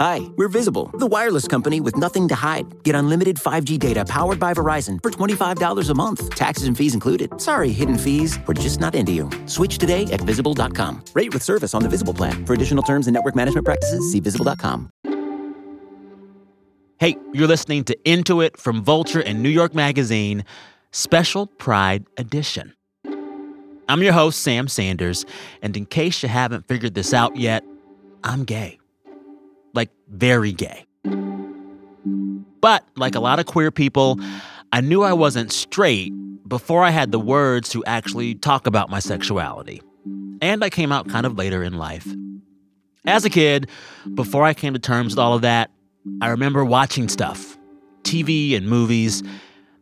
Hi, we're Visible, the wireless company with nothing to hide. Get unlimited 5G data powered by Verizon for $25 a month, taxes and fees included. Sorry, hidden fees, we're just not into you. Switch today at visible.com. Rate with service on the Visible plan. For additional terms and network management practices, see visible.com. Hey, you're listening to Into It from Vulture and New York Magazine, Special Pride Edition. I'm your host, Sam Sanders, and in case you haven't figured this out yet, I'm gay like very gay. But like a lot of queer people, I knew I wasn't straight before I had the words to actually talk about my sexuality. And I came out kind of later in life. As a kid, before I came to terms with all of that, I remember watching stuff, TV and movies,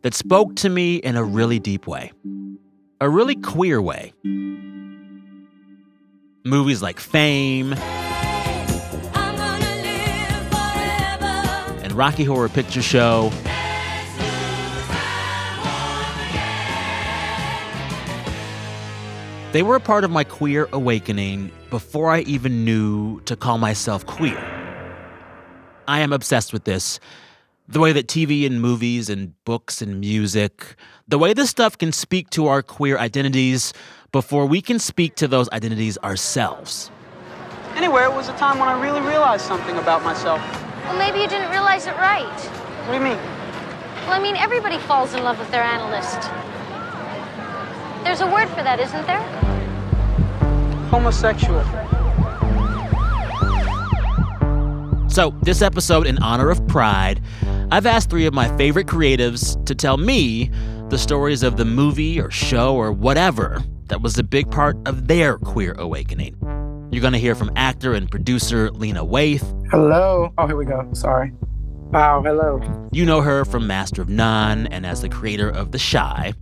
that spoke to me in a really deep way, a really queer way. Movies like Fame Rocky Horror Picture Show. They were a part of my queer awakening before I even knew to call myself queer. I am obsessed with this. The way that TV and movies and books and music, the way this stuff can speak to our queer identities before we can speak to those identities ourselves. Anyway, it was a time when I really realized something about myself. Well, maybe you didn't realize it right. What do you mean? Well, I mean, everybody falls in love with their analyst. There's a word for that, isn't there? Homosexual. So, this episode, in honor of Pride, I've asked three of my favorite creatives to tell me the stories of the movie or show or whatever that was a big part of their queer awakening. You're going to hear from actor and producer Lena Waithe. Hello. Oh, here we go. Sorry. Wow, hello. You know her from Master of None and as the creator of The Chi.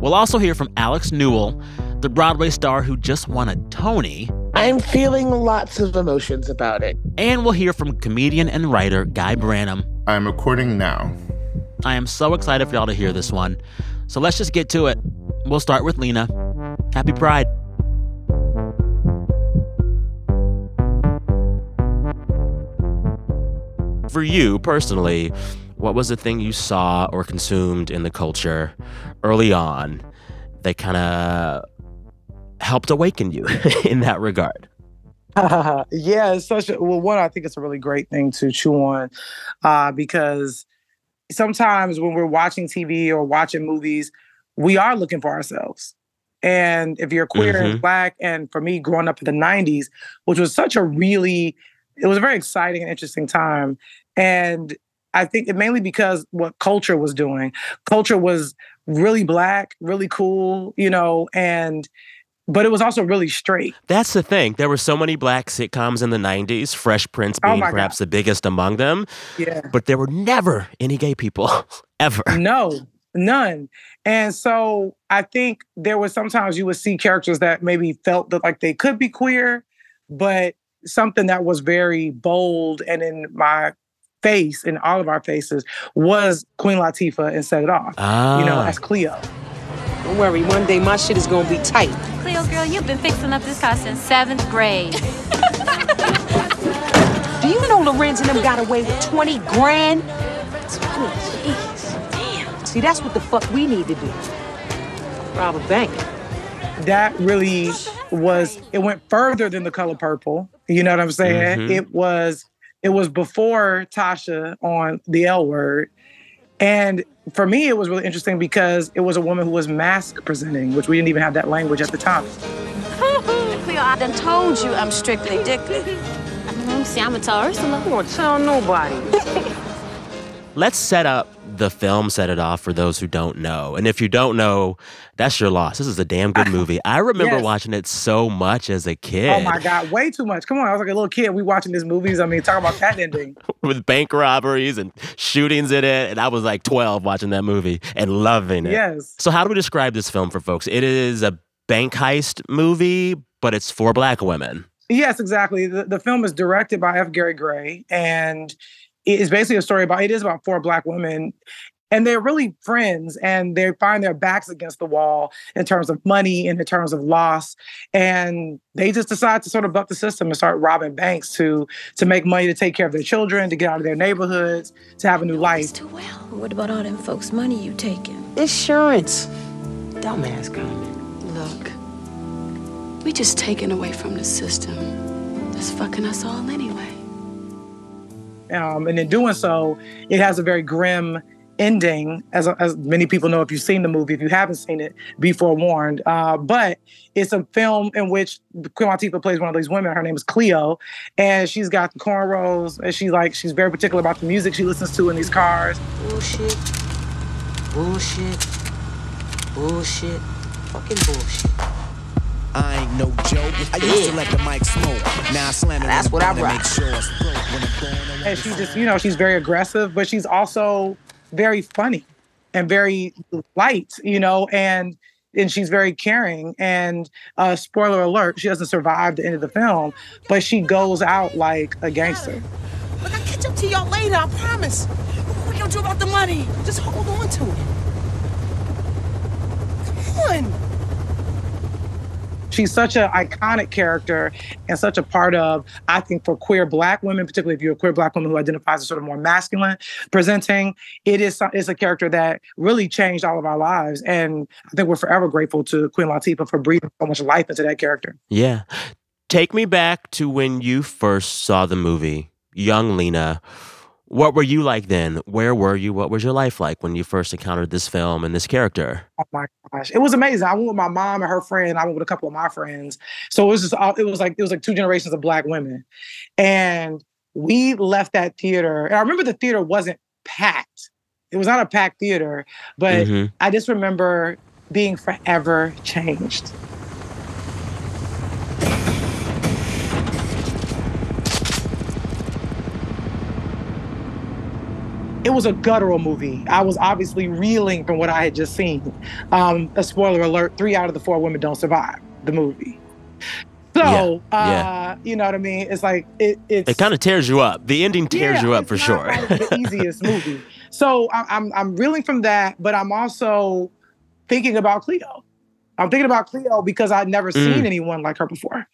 We'll also hear from Alex Newell, the Broadway star who just won a Tony. I'm feeling lots of emotions about it. And we'll hear from comedian and writer Guy Branum. I'm recording now. I am so excited for y'all to hear this one. So let's just get to it. We'll start with Lena. Happy Pride. For you personally, what was the thing you saw or consumed in the culture early on that kind of helped awaken you in that regard? yeah, it's such a well. One, I think it's a really great thing to chew on uh, because sometimes when we're watching TV or watching movies, we are looking for ourselves. And if you're queer mm-hmm. and black, and for me, growing up in the '90s, which was such a really, it was a very exciting and interesting time. And I think it mainly because what culture was doing. Culture was really black, really cool, you know, and but it was also really straight. That's the thing. There were so many black sitcoms in the 90s, Fresh Prince oh being oh perhaps God. the biggest among them. Yeah. But there were never any gay people ever. No, none. And so I think there was sometimes you would see characters that maybe felt that like they could be queer, but something that was very bold and in my face in all of our faces was Queen Latifah and set it off. Ah. You know, as Cleo. Don't worry, one day my shit is gonna be tight. Cleo, girl, you've been fixing up this car since seventh grade. Do you know Lorenz and them got away with 20 grand? Damn. See, that's what the fuck we need to do. Rob a bank. That really was, it went further than the color purple. You know what I'm saying? Mm-hmm. It was it was before Tasha on the L word. And for me, it was really interesting because it was a woman who was masc presenting, which we didn't even have that language at the time. Cleo, I done told you I'm strictly dick. See, I'm gonna tell Ursula. I won't tell nobody. Let's set up the film set it off for those who don't know. And if you don't know, that's your loss. This is a damn good movie. I remember yes. watching it so much as a kid. Oh my God, way too much. Come on, I was like a little kid. We watching these movies. I mean, talk about that ending. With bank robberies and shootings in it. And I was like 12 watching that movie and loving it. Yes. So, how do we describe this film for folks? It is a bank heist movie, but it's for black women. Yes, exactly. The, the film is directed by F. Gary Gray and it is basically a story about it is about four black women and they're really friends and they find their backs against the wall in terms of money and in terms of loss and they just decide to sort of buck the system and start robbing banks to to make money to take care of their children to get out of their neighborhoods to have a new life too well what about all them folks money you taking Insurance. Dumbass comment. Look, we just taken away from the system that's fucking us all anyway. Um, and in doing so it has a very grim ending as, as many people know if you've seen the movie if you haven't seen it be forewarned uh, but it's a film in which queen latifah plays one of these women her name is cleo and she's got the cornrows and she's like she's very particular about the music she listens to in these cars Bullshit. Bullshit. Bullshit. Fucking bullshit. I ain't no joke. I used to let the mic smoke. Now I slam it That's what I bone to rock. sure it's broke. When I'm blowing away and she just you know she's very aggressive but she's also very funny and very light you know and and she's very caring and uh spoiler alert she doesn't survive the end of the film but she goes out like a gangster Look, I'll catch up to y'all later, I promise. What we gonna do about the money? Just hold on to it. Come on. She's such an iconic character and such a part of i think for queer black women particularly if you're a queer black woman who identifies as sort of more masculine presenting it is it's a character that really changed all of our lives and i think we're forever grateful to queen latifah for breathing so much life into that character Yeah. Take me back to when you first saw the movie, young Lena. What were you like then? Where were you? What was your life like when you first encountered this film and this character? Oh my gosh, it was amazing. I went with my mom and her friend. I went with a couple of my friends. So it was just all, it was like it was like two generations of black women, and we left that theater. And I remember the theater wasn't packed. It was not a packed theater, but Mhm. I just remember being forever changed. It was a guttural movie. I was obviously reeling from what I had just seen. Um, a spoiler alert: three out of the four women don't survive the movie. So, Yeah, uh, yeah. you know what I mean? It's like it. It's It kind of tears you up. The ending tears yeah, you up for sure. the easiest movie. So I, I'm I'm reeling from that, but I'm also thinking about Cleo. I'm thinking about Cleo because I'd never Mm. seen anyone like her before,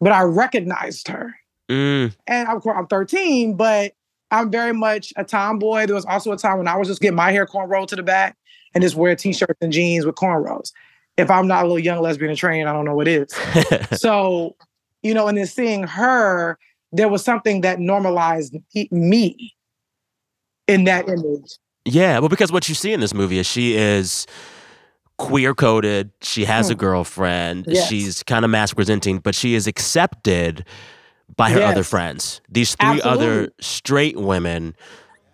but I recognized her. Mm, And of course, I'm 13, but I'm very much a tomboy. There was also a time when I was just getting my hair cornrowed to the back and just wear t-shirts and jeans with cornrows. If I'm not a little young lesbian and trained, I don't know what is so, you know, and then seeing her, there was something that normalized me- in that image. yeah, well, because what you see in this movie is she is queer coded. She has a Hmm. girlfriend. Yes. She's kind of masc presenting, but she is accepted by her other friends. These three other straight women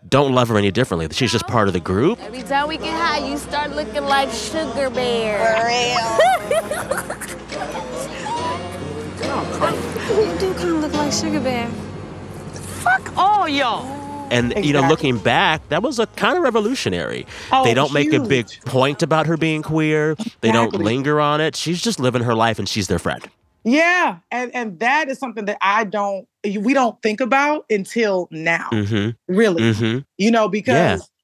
don't love her any differently. She's just part of the group. Every time we get high, you start looking like Sugar Bear. For real. you do kind of look like sugar bear Fuck all y'all. And you know, looking back, that was a kind of revolutionary. Oh, they don't make a big point about her being queer. They don't linger on it. She's just living her life, and she's their friend. Yeah, and and that is something that I don't we don't think about until now. Mm-hmm. Really. Mm-hmm. You know, because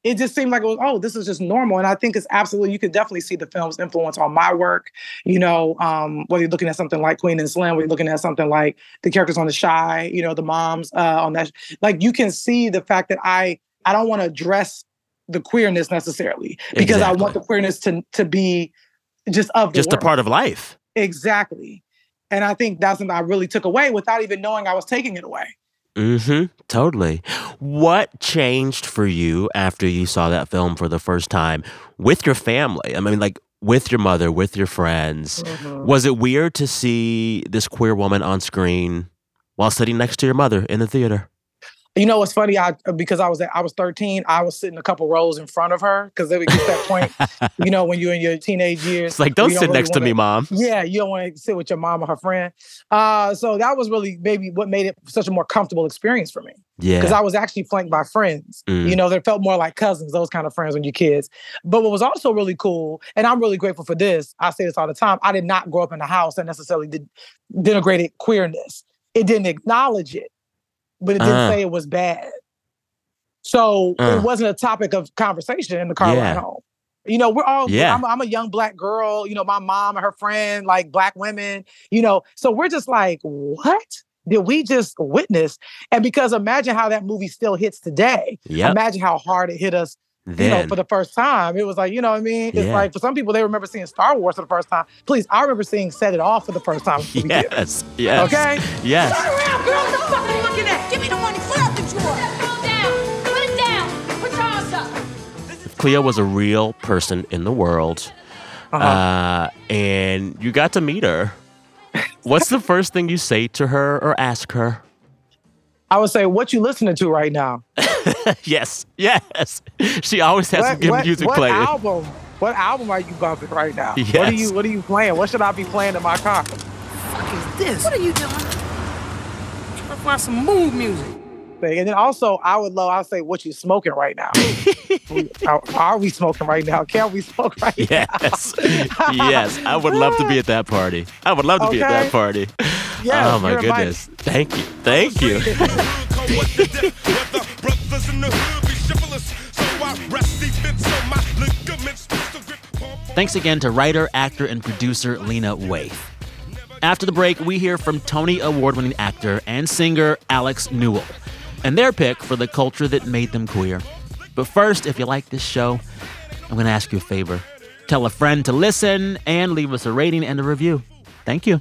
Yeah. it just seemed like it was, oh, this is just normal. And I think it's absolutely, you could definitely see the film's influence on my work. You know, um, whether you're looking at something like Queen and Slim, whether you're looking at something like the characters on The Chi, you know, the moms uh, on that, like you can see the fact that I, I don't want to address the queerness necessarily because I want the queerness to, to be just of Just a part of life. Exactly. And I think that's something I really took away without even knowing I was taking it away. Mm-hmm. Totally. What changed for you after you saw that film for the first time with your family? I mean, like with your mother, with your friends. Mm-hmm. Was it weird to see this queer woman on screen while sitting next to your mother in the theater? You know what's funny? I because I was at, I was 13, I was sitting a couple rows in front of her because there gets that point, you know, when you're in your teenage years. It's like, don't sit really next to me, mom. Yeah, you don't want to sit with your mom or her friend. Uh, so that was really maybe what made it such a more comfortable experience for me. Yeah. Because I was actually flanked by friends, Mm. you know, they felt more like cousins, those kind of friends when you're kids. But what was also really cool, and I'm really grateful for this, I say this all the time, I did not grow up in a house that necessarily did denigrated queerness. It didn't acknowledge it, but it didn't Uh. say it was bad. So Uh. it wasn't a topic of conversation in the car Yeah. ride home. You know, we're all, Yeah. I'm, I'm a young black girl, you know, my mom and her friend, like black women, you know, so we're just like, what did we just witness? And because imagine how that movie still hits today. Yep. Imagine how hard it hit us, you know, for the first time. It was like, you know what I mean? It's Yeah. like for some people, they remember seeing Star Wars for the first time. Please, I remember seeing Set It Off for the first time. in movie theaters. Yes. Yes. Okay? Yes. Turn around, girl. Don't fucking looking at. Give me the Cleo was a real person in the world, uh Uh-huh. and you got to meet her. What's the first thing you say to her or ask her? I would say, what you listening to right now? yes, yes. She always has some what, good what- music what playing. album? What album are you bumping right now? What are you What are you playing? What should I be playing in my car? What is this? What are you doing? Trying to find some mood music. Thing. And then also, I would love. I'll say, what you smoking right now? Are, are we smoking right now? Can we smoke right now? Yes, yes. I would love to be at that party. I would love to be at that party. Yes, oh my invited. goodness! Thank you, thank you. Thanks again to writer, actor, and producer Lena Waithe. After the break, we hear from Tony Award winning actor and singer Alex Newell and their pick for the culture that made them queer. But first, if you like this show, I'm going to ask you a favor. Tell a friend to listen and leave us a rating and a review. Thank you.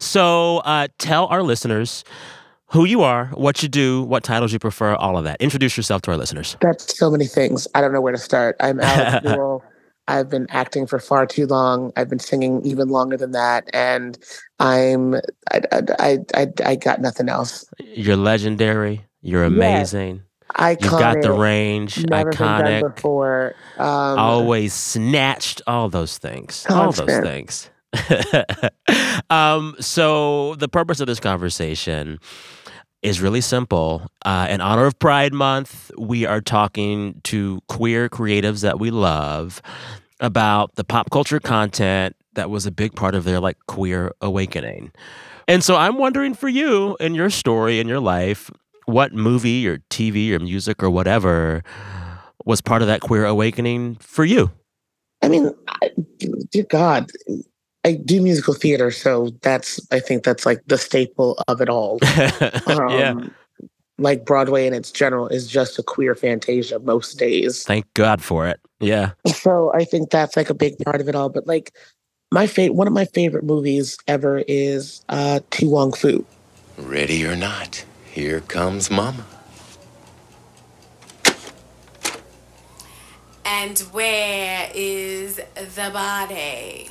So uh, tell our listeners who you are, what you do, what titles you prefer, all of that. Introduce yourself to our listeners. That's so many things. I don't know where to start. I'm Alex Newell. I've been acting for far too long. I've been singing even longer than that, and I'm I I I, I got nothing else. You're legendary. You're amazing. Iconic. You've got the range. Never iconic. before. Um, always snatched. All those things. All those things. um, so the purpose of this conversation is really simple. Uh, in honor of Pride Month, we are talking to queer creatives that we love about the pop culture content that was a big part of their like queer awakening. And so I'm wondering for you in your story in your life, what movie or TV or music or whatever was part of that queer awakening for you? I mean, I, dear God, I do musical theater, so that's I think that's like the staple of it all. yeah. Um, Like Broadway in its general is just a queer fantasia most days. Thank God for it. Yeah. So I think that's like a big part of it all. But like my favorite, one of my favorite movies ever is uh, To Wong Foo. Ready or not, here comes Mama. And where is the body?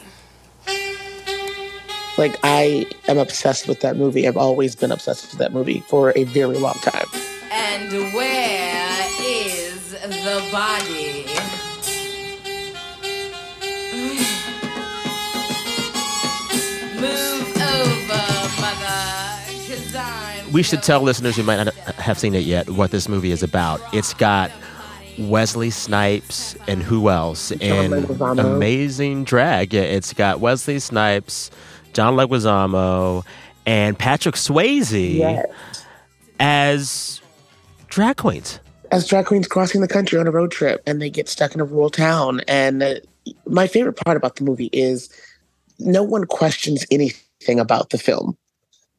Like I am obsessed with that movie. I've always been obsessed with that movie for a very long time. And where is the body? Move over, mother, 'cause I'm We should tell listeners who might not have seen it yet what this movie is about. It's got Wesley Snipes and who else? And amazing drag. Yeah, it's got Wesley Snipes, John Leguizamo, and Patrick Swayze Yes. as drag queens. As drag queens crossing the country on a road trip and they get stuck in a rural town. And uh, my favorite part about the movie is no one questions anything about the film.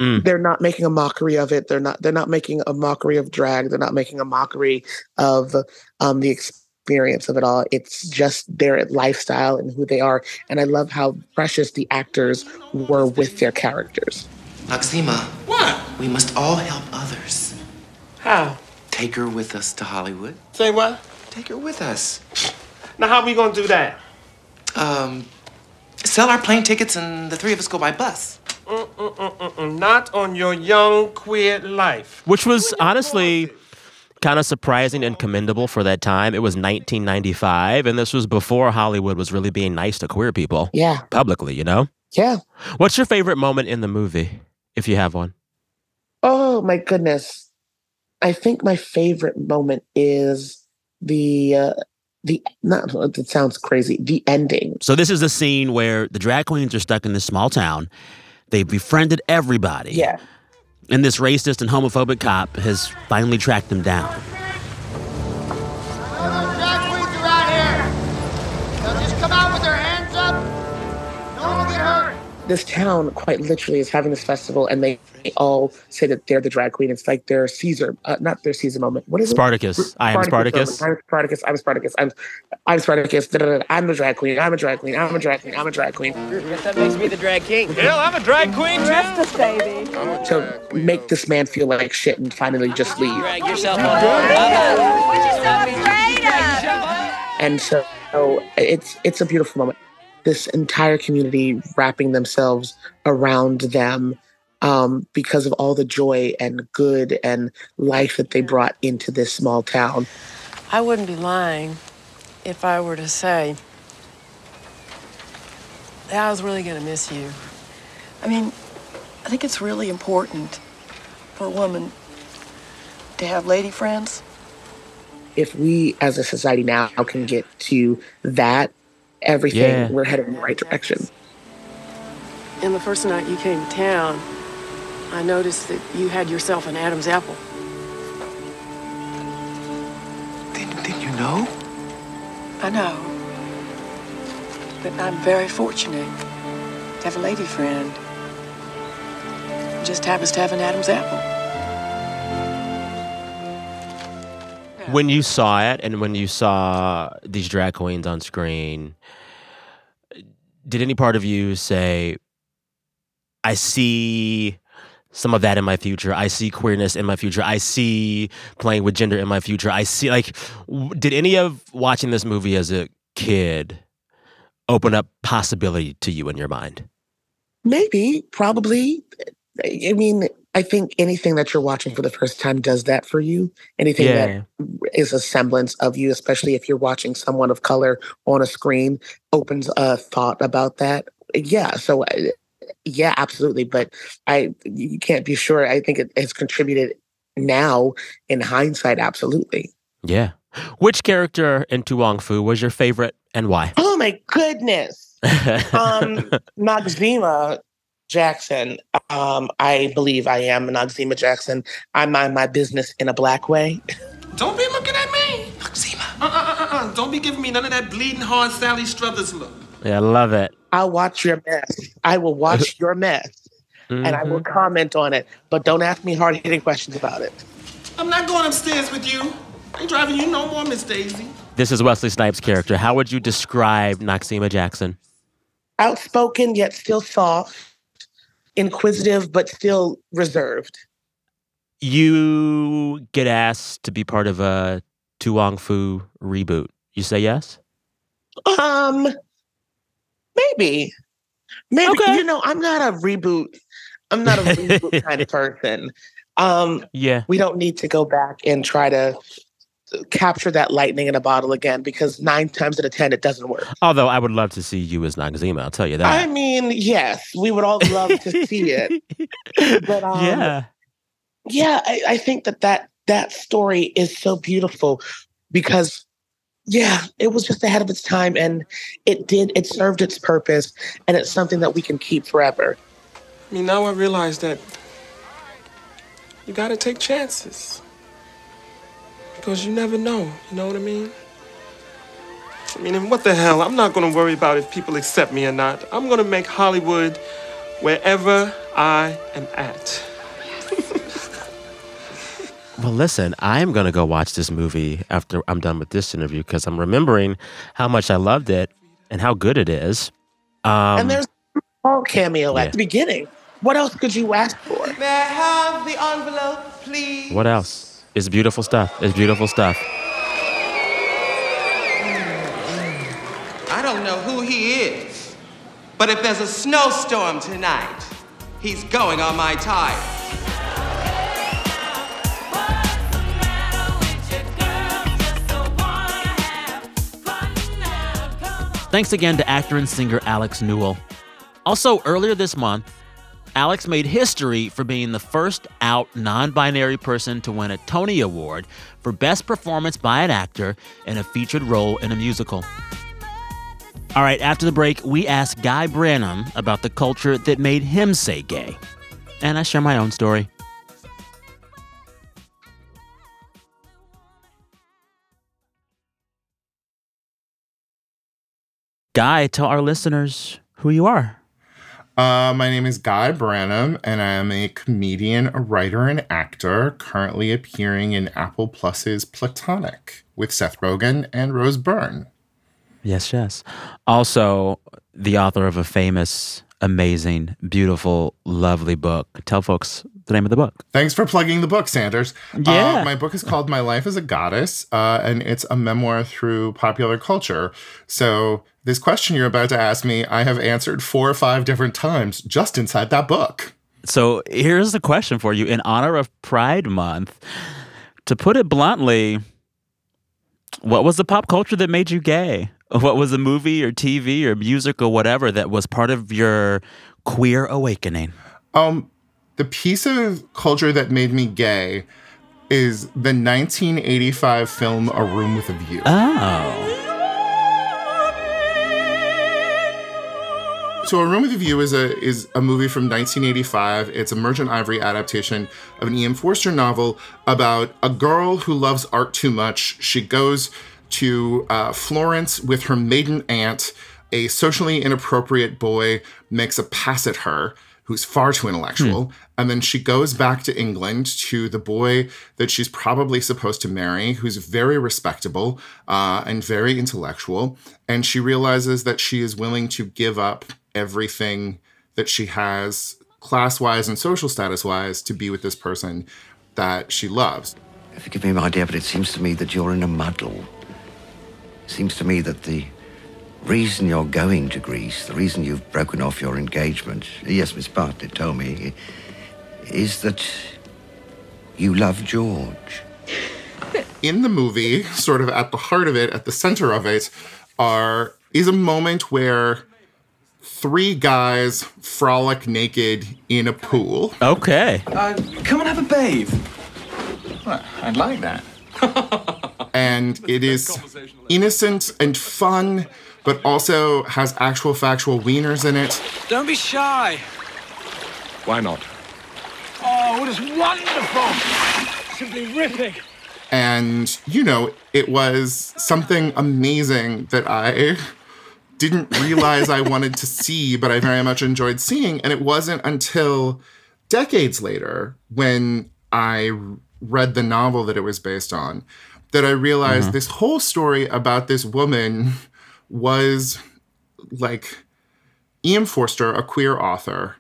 Mm. They're not making a mockery of it. They're not. They're not making a mockery of drag. They're not making a mockery of um, the experience of it all. It's just their lifestyle and who they are. And I love how precious the actors were with their characters. Noxeema. What? We must all help others. How? Take her with us to Hollywood. Say what? Take her with us. Now, how are we gonna do that? Um, sell our plane tickets and the three of us go by bus. Not on your young queer life. Which was honestly kind of surprising and commendable for that time. It was 1995, and this was before Hollywood was really being nice to queer people. Yeah. Publicly, you know? Yeah. What's your favorite moment in the movie, if you have one? Oh my goodness. I think my favorite moment is the uh the not it sounds crazy. The ending. So this is the scene where the drag queens are stuck in this small town. They've befriended everybody. Yeah. And this racist and homophobic cop has finally tracked them down. This town quite literally is having this festival and they all say that they're the drag queen. It's like their Caesar, uh, not their Caesar moment. What is Spartacus. it? I am Spartacus. I'm Spartacus. I'm Spartacus. I'm I'm Spartacus. I'm the drag queen. I'm a drag queen. I'm a drag queen. I'm a drag queen. That makes me the drag king. Hell, I'm a drag queen Justice, baby. To make this man feel like shit and finally just leave. Drag yourself on. What you so afraid of? And so it's it's a beautiful moment. This entire community wrapping themselves around them um, because of all the joy and good and life that they brought into this small town. I wouldn't be lying if I were to say that I was really going to miss you. I mean, I think it's really important for a woman to have lady friends. If we as a society now can get to that, everything, Yeah. we're headed in the right direction. And the first night you came to town, I noticed that you had yourself an Adam's apple. Didn't didn't you know? I know. But I'm very fortunate to have a lady friend. who Just happens to have an Adam's apple. When you saw it and when you saw these drag queens on screen, did any part of you say, I see some of that in my future. I see queerness in my future. I see playing with gender in my future. I see, like, w- did any of watching this movie as a kid open up possibility to you in your mind? Maybe, probably. I mean, I think anything that you're watching for the first time does that for you. Anything Yeah. that is a semblance of you, especially if you're watching someone of color on a screen, opens a thought about that. Yeah. So, yeah, absolutely. But I, you can't be sure. I think it has contributed now in hindsight. Absolutely. Yeah. Which character in To Wong Foo was your favorite and why? Oh my goodness. um, Noxeema Jackson. Um, I believe I am Noxeema Jackson. I mind my business in a black way. Don't be looking at me. Noxeema. Uh-uh-uh-uh. Don't be giving me none of that bleeding hard Sally Struthers look. Yeah, I love it. I'll watch your mess. I will watch your mess and I will mm-hmm. comment on it, but don't ask me hard hitting questions about it. I'm not going upstairs with you. I ain't driving you no more, Miss Daisy. This is Wesley Snipes' character. How would you describe Noxeema Jackson? Outspoken yet still soft, inquisitive but still reserved. You get asked to be part of a To Wong Foo reboot. You say yes? Um, maybe, maybe. You know, I'm not a reboot. I'm not a reboot kind of person. Um, Yeah. we don't need to go back and try to capture that lightning in a bottle again because nine times out of ten it doesn't work. Although I would love to see you as Noxeema, I'll tell you that. I mean, yes, we would all love to see it, but um, yeah. yeah, I, I think that that that story is so beautiful because yeah, it was just ahead of its time and it did it served its purpose and it's something that we can keep forever. I mean, now I realize that you gotta take chances. Because you never know, you know what I mean? I mean, and what the hell? I'm not gonna worry about if people accept me or not. I'm gonna make Hollywood wherever I am at. Well, listen, I'm going to go watch this movie after I'm done with this interview because I'm remembering how much I loved it and how good it is. Um, and there's a Paul cameo yeah. at the beginning. What else could you ask for? May I have the envelope, please? what else? It's beautiful stuff. It's beautiful stuff. I don't know who he is, But if there's a snowstorm tonight, he's going on my tires. Thanks again to actor and singer Alex Newell. Also, earlier this month, Alex made history for being the first out non binary person to win a Tony Award for Best Performance by an Actor in a Featured Role in a Musical. All right, after the break, we ask Guy Branum about the culture that made him say gay. And I share my own story. Guy, tell our listeners who you are. Uh, my name is Guy Branum, and I am a comedian, a writer, and actor currently appearing in Apple Plus's Platonic with Seth Rogen and Rose Byrne. Yes, yes. Also, the author of a famous, amazing, beautiful, lovely book. Tell folks the name of the book. Thanks for plugging the book, Sanders. Yeah. Uh, my book is called My Life as a Goddess, uh, and it's a memoir through popular culture. So, this question you're about to ask me, I have answered four or five different times just inside that book. So, here's the question for you in honor of Pride Month. To put it bluntly, what was the pop culture that made you gay? What was a movie or TV or music or whatever that was part of your queer awakening? Um, the piece of culture that made me gay is the 1985 film A Room with a View. Oh. So, A Room with a View is a is a movie from 1985. It's a Merchant Ivory adaptation of an E.M. Forster novel about a girl who loves art too much. She goes to uh, Florence with her maiden aunt. A socially inappropriate boy makes a pass at her, who's far too intellectual. Hmm. And then she goes back to England to the boy that she's probably supposed to marry, who's very respectable uh, and very intellectual. And she realizes that she is willing to give up everything that she has, class wise and social status wise, to be with this person that she loves. Forgive me, my dear, but it seems to me that you're in a muddle. It seems to me that the reason you're going to Greece, the reason you've broken off your engagement, yes, Miss Bartlett told me, is that you love George. in the movie, sort of at the heart of it, at the center of it, are is a moment where three guys frolic naked in a pool. Okay. Uh, come and have a bathe. Well, I'd like that. and it is innocent and fun, but also has actual factual wieners in it. Don't be shy. Why not? Oh, it is wonderful. Simply ripping. And, you know, it was something amazing that I didn't realize I wanted to see, but I very much enjoyed seeing. And it wasn't until decades later when I read the novel that it was based on that I realized Mhm. this whole story about this woman was like E.M. Forster, a queer author,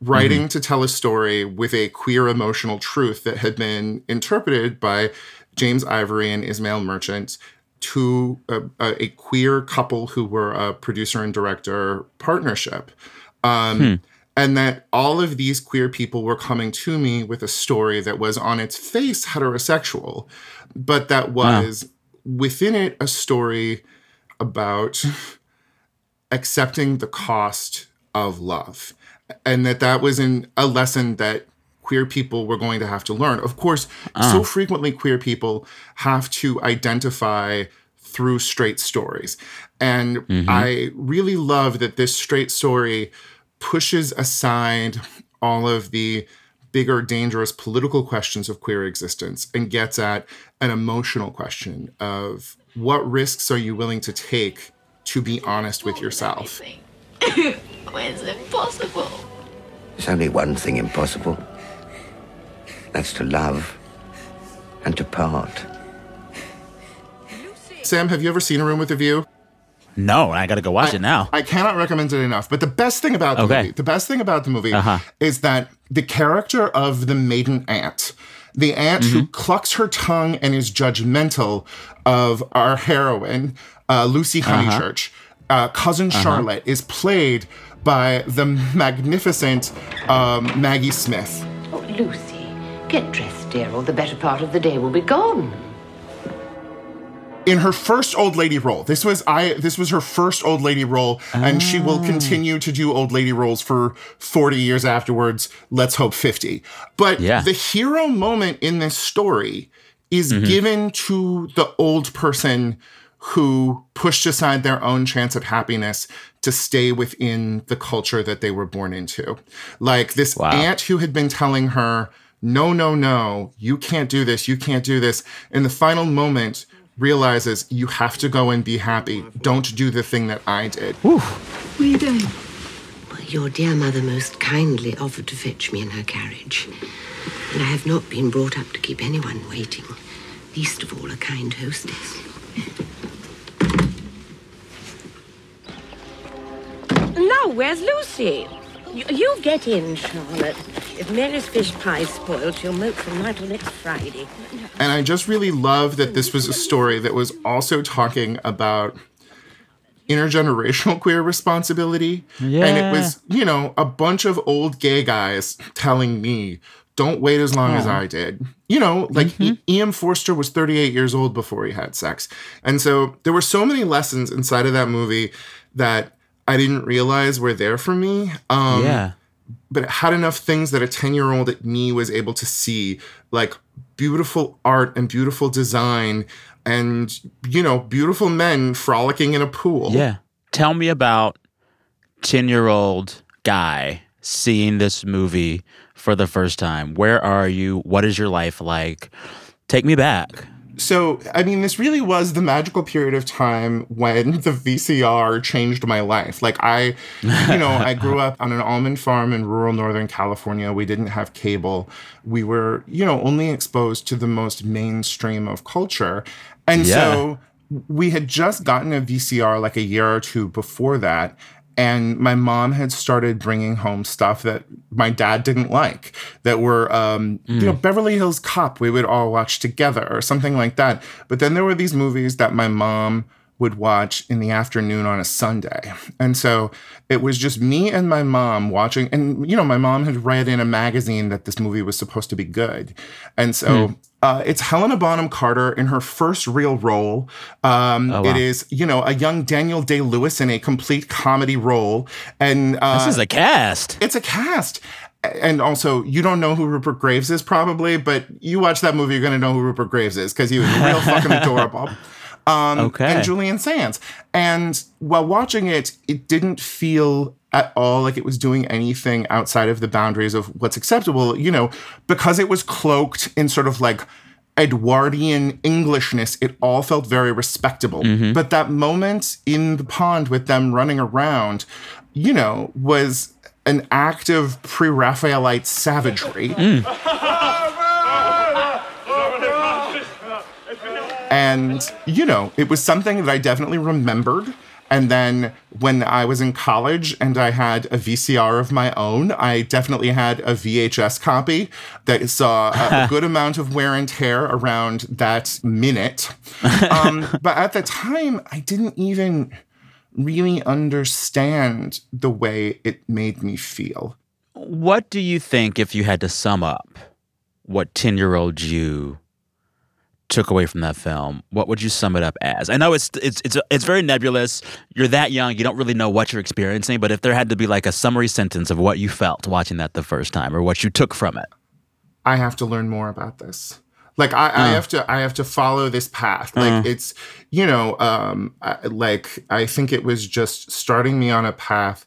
writing Mhm. to tell a story with a queer emotional truth that had been interpreted by James Ivory and Ismail Merchant to a, a, a queer couple who were a producer and director partnership. Um, Hmm. And that all of these queer people were coming to me with a story that was on its face heterosexual, but that Wow. was within it a story about accepting the cost of love and that that was in a lesson that queer people were going to have to learn of course so Ah. frequently queer people have to identify through straight stories and Mhm. i really love that this straight story pushes aside all of the bigger dangerous political questions of queer existence and gets at an emotional question of what risks are you willing to take to be honest with yourself Where's it possible? There's only one thing impossible. That's to love and to part. Sam, have you ever seen A Room with a View? No, I got to go watch it now. I cannot recommend it enough. But the best thing about the Okay. movie, the best thing about the movie Uh-huh. is that the character of the maiden aunt, the aunt who Mm-hmm. clucks her tongue and is judgmental of our heroine, uh, Lucy Uh-huh. Honeychurch, uh, cousin Uh-huh. Charlotte, is played by the magnificent um, Maggie Smith. Oh, Lucy, get dressed, dear, or the better part of the day will be gone. In her first old lady role. This was I this was her first old lady role and she will ah. continue to do old lady roles for 40 years afterwards. Let's hope 50. But Yeah. the hero moment in this story is mm-hmm. given to the old person who pushed aside their own chance at happiness to stay within the culture that they were born into. Like this aunt who had been telling her, no, no, no, you can't do this, you can't do this. In the final moment, realizes you have to go and be happy. Don't do the thing that I did. Where are you going? Well, your dear mother most kindly offered to fetch me in her carriage. And I have not been brought up to keep anyone waiting, least of all a kind hostess. Now, where's Lucy? You, you get in, Charlotte. If Mary's fish pie's spoiled, she'll mope from now till next Friday. And I just really love that this was a story that was also talking about intergenerational queer responsibility. Yeah. And it was, you know, a bunch of old gay guys telling me, don't wait as long as I did. You know, like mm-hmm. E- E.M. Forster was 38 years old before he had sex. And so there were so many lessons inside of that movie that I didn't realize were there for me. Um, Yeah. but it had enough things that a 10 year old at me was able to see like beautiful art and beautiful design and you know beautiful men frolicking in a pool Yeah. Tell me about 10 year old guy seeing this movie for the first time. Where are you? What is your life like? Take me back. So i mean this really was the magical period of time when the vcr changed my life like i you know i grew up on an almond farm in rural northern california we didn't have cable we were you know only exposed to the most mainstream of culture and Yeah. so we had just gotten a VCR like a year or two before that. And my mom had started bringing home stuff that my dad didn't like, that were, um, you know, Beverly Hills Cop, we would all watch together or something like that. But then there were these movies that my mom would watch in the afternoon on a Sunday. And so it was just me and my mom watching. And, you know, my mom had read in a magazine that this movie was supposed to be good. And so Hmm. Uh, it's Helena Bonham Carter in her first real role. Um, Oh, wow. It is, you know, a young Daniel Day Lewis in a complete comedy role. And uh, This is a cast. It's a cast. And also, you don't know who Rupert Graves is, probably, but you watch that movie, you're going to know who Rupert Graves is because he was real fucking adorable. Um, Okay. And Julian Sands. And while watching it, it didn't feel at all like it was doing anything outside of the boundaries of what's acceptable, you know, because it was cloaked in sort of like Edwardian Englishness, it all felt very respectable. Mm-hmm. But that moment in the pond with them running around, you know, was an act of pre Raphaelite savagery. Mm. And, you know, it was something that I definitely remembered. And then when I was in college and I had a VCR of my own, I definitely had a VHS copy that saw a good amount of wear and tear around that minute. Um, but at the time, I didn't even really understand the way it made me feel. What do you think if you had to sum up what 10 year old you took away from that film? What would you sum it up as? I know it's it's it's it's very nebulous. You're that young, you don't really know what you're experiencing, but if there had to be like a summary sentence of what you felt watching that the first time or what you took from it. I have to learn more about this. Like I, I Uh. have to, I have to follow this path. Like Uh. it's, you know, um, I, like I think it was just starting me on a path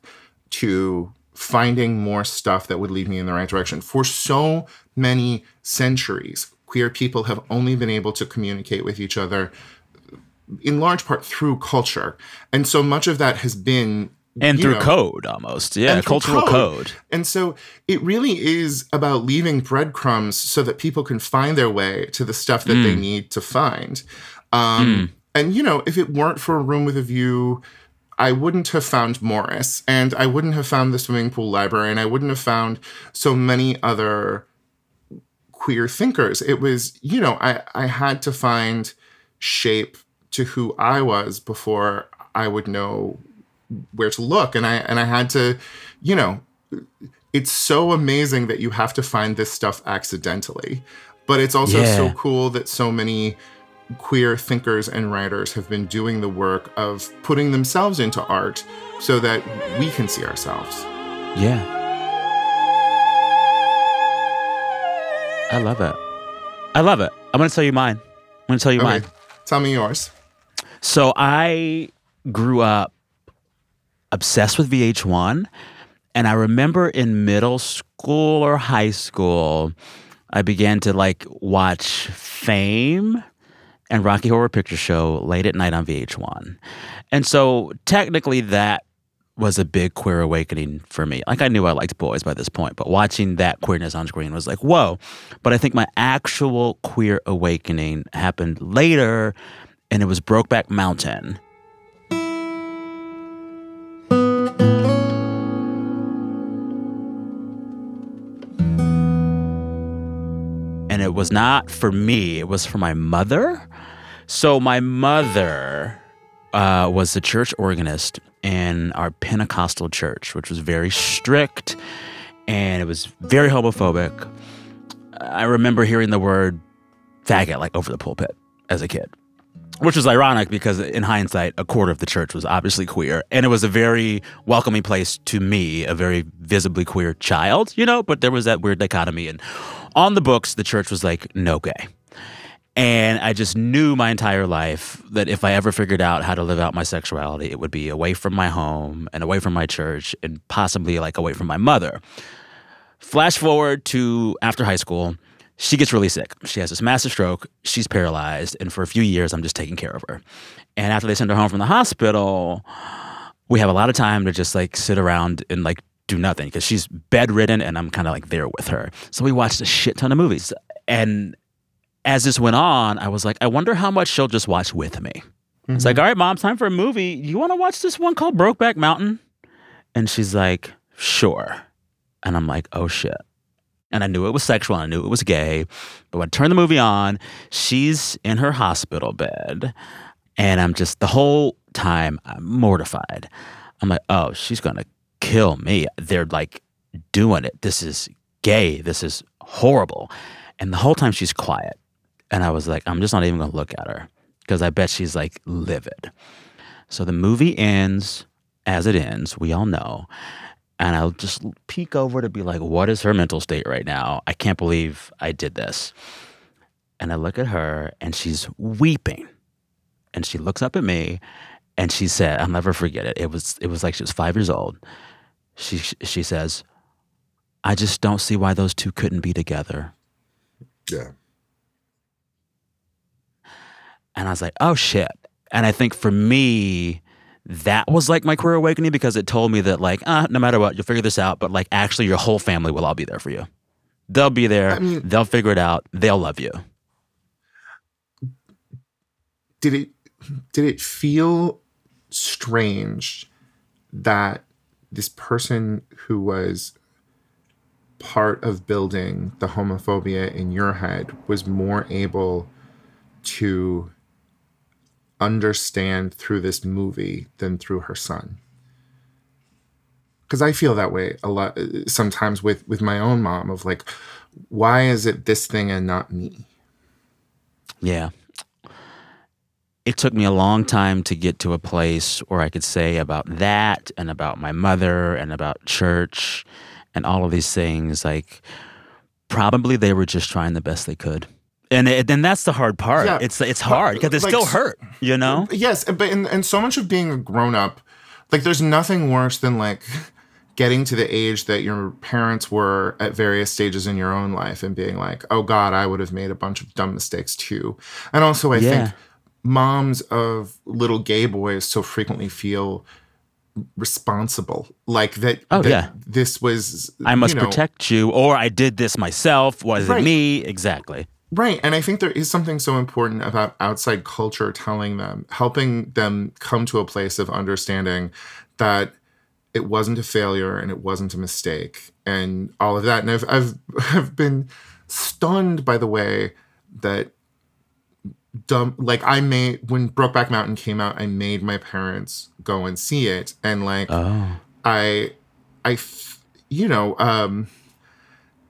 to finding more stuff that would lead me in the right direction. For so many centuries, queer people have only been able to communicate with each other in large part through culture, and so much of that has been And through know, code almost. Yeah, cultural code. And so it really is about leaving breadcrumbs so that people can find their way to the stuff that they Mm. need to find. Um, And, you know, if it weren't for a room with a view, I wouldn't have found Maurice and I wouldn't have found the swimming pool library and I wouldn't have found so many other queer thinkers. It was, you know, I, I had to find shape to who I was before I would know where to look and i and i had to you know it's so amazing that you have to find this stuff accidentally but it's also Yeah. so cool that so many queer thinkers and writers have been doing the work of putting themselves into art so that we can see ourselves Yeah. I love it. I love it. I'm going to tell you mine. I'm going to tell you Okay. mine. tell me yours So I grew up obsessed with VH1. And I remember in middle school or high school, I began to like watch Fame and Rocky Horror Picture Show late at night on VH1. And so technically that was a big queer awakening for me. Like I knew I liked boys by this point, but watching that queerness on screen was like, whoa. But I think my actual queer awakening happened later, and it was Brokeback Mountain. And it was not for me, it was for my mother. So my mother uh, was the church organist in our Pentecostal church, which was very strict and it was very homophobic. I remember hearing the word faggot like over the pulpit as a kid, which was ironic because in hindsight, a quarter of the church was obviously queer. And it was a very welcoming place to me, a very visibly queer child, you know, but there was that weird dichotomy. And on the books, the church was like, no gay. And I just knew my entire life that if I ever figured out how to live out my sexuality, it would be away from my home and away from my church and possibly like away from my mother. Flash forward to after high school, she gets really sick. She has this massive stroke. She's paralyzed. And for a few years, I'm just taking care of her. And after they send her home from the hospital, we have a lot of time to just like sit around and like do nothing because she's bedridden and I'm kind of like there with her. So we watched a shit ton of movies. And as this went on, I was like, I wonder how much she'll just watch with me. It's like, mm-hmm. all right, mom, time for a movie. You want to watch this one called Brokeback Mountain? And she's like, sure. And I'm like, oh shit. And I knew it was sexual. and I knew it was gay. But when I turn the movie on, she's in her hospital bed. And I'm just, the whole time, I'm mortified. I'm like, oh, she's going to kill me. They're like doing it. This is gay. This is horrible. And the whole time she's quiet. And I was like, I'm just not even going to look at her because I bet she's like livid. So the movie ends as it ends. We all know. And I'll just peek over to be like, what is her mental state right now? I can't believe I did this. And I look at her and she's weeping. And she looks up at me and she said, I'll never forget it. It was it was like she was five years old. She she says, I just don't see why those two couldn't be together. Yeah. And I was like, oh shit. And I think for me, that was like my queer awakening because it told me that like, uh, no matter what, you'll figure this out. But like, actually, your whole family will all be there for you. They'll be there. they'll figure it out. They'll love you. did it did it feel strange that this person who was part of building the homophobia in your head was more able to understand through this movie than through her son because i feel that way a lot sometimes with with my own mom of like why is it this thing and not me Yeah. It took me a long time to get to a place where I could say about that and about my mother and about church and all of these things. Like, probably they were just trying the best they could. And it, and that's the hard part. Yeah. It's it's hard because it Like, still hurt, you know? Yes, but and, and so much of being a grown up, like there's nothing worse than like getting to the age that your parents were at various stages in your own life and being like, oh God, I would have made a bunch of dumb mistakes too. And also, I Yeah. think moms of little gay boys so frequently feel responsible, like that. Oh, that yeah. this was. I must you know, protect you, or I did this myself. Was Right. it me? Exactly. Right. And I think there is something so important about outside culture telling them, helping them come to a place of understanding that it wasn't a failure and it wasn't a mistake and all of that. And I've I've I've been stunned by the way that dumb like I made when Brokeback Mountain came out, I made my parents go and see it and like Oh. I I f- you know, um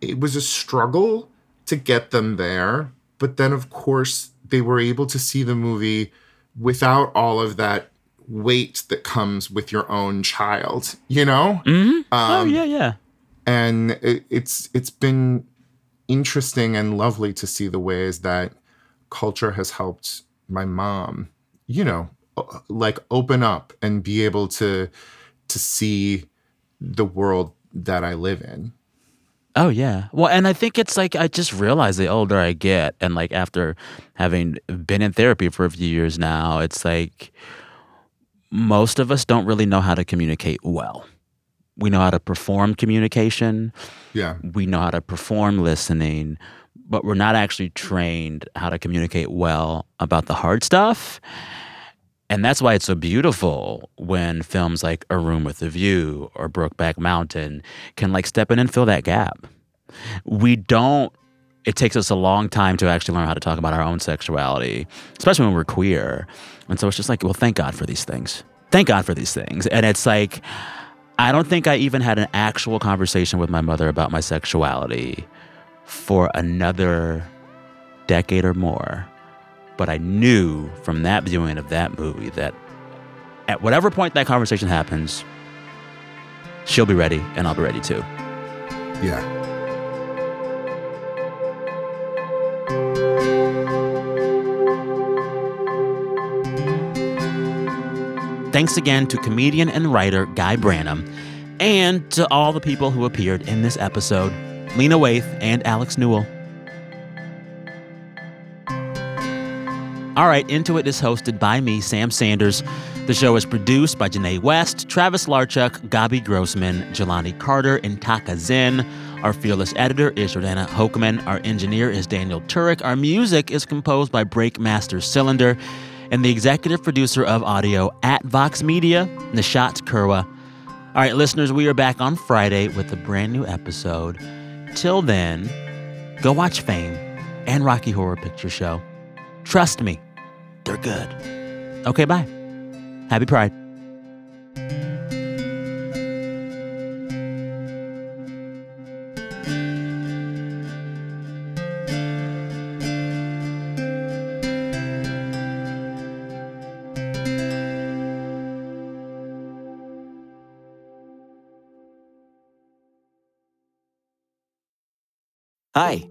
it was a struggle to get them there, but then of course they were able to see the movie without all of that weight that comes with your own child, you know? Mhm. oh Um, yeah, yeah. and it, it's it's been interesting and lovely to see the ways that culture has helped my mom you know like open up and be able to to see the world that i live in Oh yeah. Well, and I think it's like I just realize the older I get, and like after having been in therapy for a few years now, it's like most of us don't really know how to communicate well. We know how to perform communication. Yeah. We know how to perform listening, but we're not actually trained how to communicate well about the hard stuff. And that's why it's so beautiful when films like A Room with a View or Brokeback Mountain can like step in and fill that gap. We don't it takes us a long time to actually learn how to talk about our own sexuality, especially when we're queer. And so it's just like, well, thank God for these things. Thank God for these things. And it's like I don't think I even had an actual conversation with my mother about my sexuality for another decade or more. But I knew from that viewing of that movie that at whatever point that conversation happens, she'll be ready and I'll be ready too. yeah Thanks again to comedian and writer Guy Branum and to all the people who appeared in this episode Lena Waithe and Alex Newell. All right, Into It is hosted by me, Sam Sanders. The show is produced by Janae West, Travis Larchuk, Gabi Grossman, Jelani Carter, and Taka. Our fearless editor is Jordana Hochman. Our engineer is Daniel Turek. Our music is composed by Breakmaster Cylinder. And the executive producer of audio at Vox Media, Nishat Kurwa. All right, listeners, we are back on Friday with a brand new episode. Till then, go watch Fame and Rocky Horror Picture Show. Trust me, they're good. Okay, bye. Happy Pride. Hi,